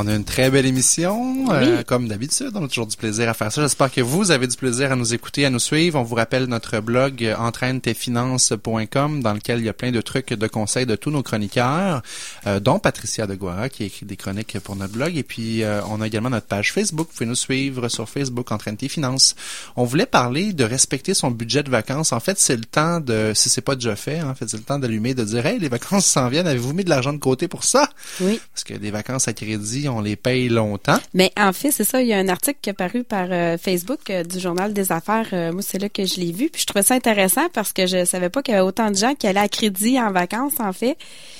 On a une très belle émission, euh, comme d'habitude. On a toujours du plaisir à faire ça. J'espère que vous avez du plaisir à nous écouter, à nous suivre. On vous rappelle notre blog euh, entraîne-tes-finances.com dans lequel il y a plein de trucs, de conseils de tous nos chroniqueurs, euh, dont Patricia de Guara qui écrit des chroniques pour notre blog. Et puis, on a également notre page Facebook. Vous pouvez nous suivre sur Facebook, Entraîne tes finances. On voulait parler de respecter son budget de vacances. En fait, c'est le temps de, si c'est pas déjà fait, hein, en fait, c'est le temps d'allumer, de dire, hey, les vacances s'en viennent. Avez-vous mis de l'argent de côté pour ça? Oui. Parce que des vacances à crédit, on les paye longtemps. Mais en fait, c'est ça. Il y a un article qui est paru par euh, Facebook euh, du Journal des Affaires. Euh, moi, c'est là que je l'ai vu. Puis je trouvais ça intéressant parce que je savais pas qu'il y avait autant de gens qui allaient à crédit en vacances, en fait.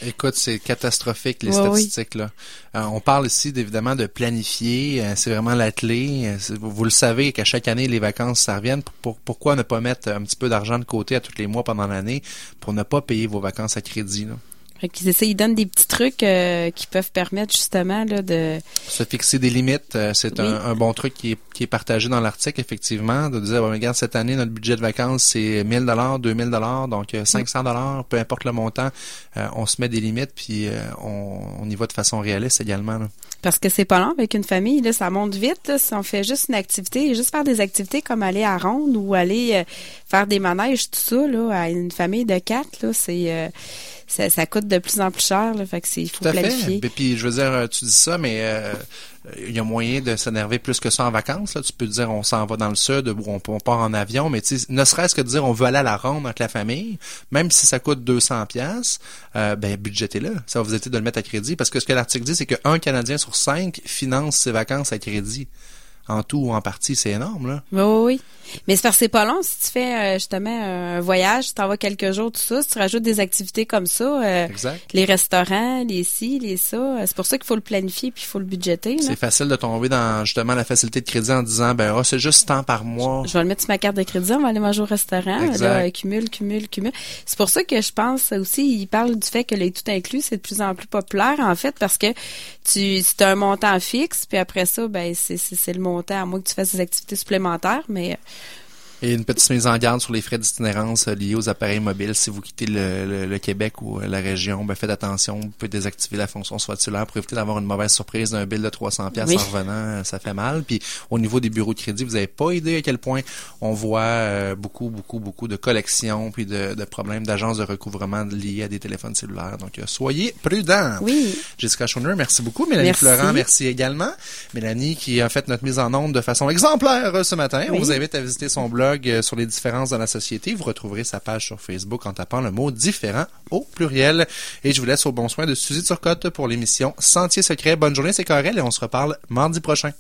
Écoute, c'est catastrophique, les statistiques, là. on parle ici, évidemment, de planifier. c'est vraiment la clé. Vous, le savez qu'à chaque année, les vacances, ça revient. pourquoi ne pas mettre un petit peu d'argent de côté à tous les mois pendant l'année pour ne pas payer vos vacances à crédit, là? Ils donnent des petits trucs euh, qui peuvent permettre justement là, de se fixer des limites. Euh, c'est un, bon truc qui est, qui est partagé dans l'article effectivement, de dire regarde cette année notre budget de vacances c'est 1000 dollars, 2000 dollars, donc 500 euh, dollars, peu importe le montant, on se met des limites puis on, on, y va de façon réaliste également. Parce que c'est pas long avec une famille, là, ça monte vite. si on fait juste une activité, juste faire des activités comme aller à ronde ou aller faire des manèges, tout ça, là, à une famille de quatre, là, c'est ça, ça, coûte de plus en plus cher. Là, fait que c'est, il faut planifier. Fait. Puis, je veux dire, tu dis ça, mais euh, il y a moyen de s'énerver plus que ça en vacances. Là. Tu peux dire on s'en va dans le sud ou on, on part en avion, mais ne serait-ce que de dire on veut aller à la ronde avec la famille, même si ça coûte 200 pièces, euh, ben budgétez-le. Ça va vous aider de le mettre à crédit parce que ce que l'article dit, c'est qu'un Canadien sur cinq finance ses vacances à crédit en tout ou en partie, c'est énorme, là. Oui, oui, oui. Mais c'est c'est pas long. Si tu fais euh, justement un voyage, tu t'en vas quelques jours, tout ça, si tu rajoutes des activités comme ça, euh, les restaurants, les ci, les ça, euh, c'est pour ça qu'il faut le planifier puis il faut le budgéter. C'est facile de tomber dans justement la facilité de crédit en disant ben oh, c'est juste tant par mois. Je, vais le mettre sur ma carte de crédit, on va aller manger au restaurant, là, cumule, cumule, cumule. C'est pour ça que je pense aussi, il parle du fait que les tout inclus c'est de plus en plus populaire en fait parce que tu c'est un montant fixe puis après ça ben c'est c'est le montant à moins que tu fasses des activités supplémentaires mais et une petite mise en garde sur les frais d'itinérance euh, liés aux appareils mobiles. Si vous quittez le, Québec ou euh, la région, ben faites attention. Vous pouvez désactiver la fonction soit-il pour éviter d'avoir une mauvaise surprise d'un bill de 300 pièces en revenant. Euh, ça fait mal. Puis au niveau des bureaux de crédit, vous n'avez pas idée à quel point on voit beaucoup, beaucoup, beaucoup de collections puis de, problèmes d'agences de recouvrement liés à des téléphones cellulaires. Donc soyez prudents. Oui. Jessica Schoner, merci beaucoup. Mélanie Florent, merci également. Mélanie qui a fait notre mise en onde de façon exemplaire ce matin. On vous invite à visiter son blog euh, sur les différences dans la société. Vous retrouverez sa page sur Facebook en tapant le mot différent au pluriel. Et je vous laisse au bon soin de Suzy Turcotte pour l'émission Sentier secret. Bonne journée, c'est Corel et on se reparle mardi prochain.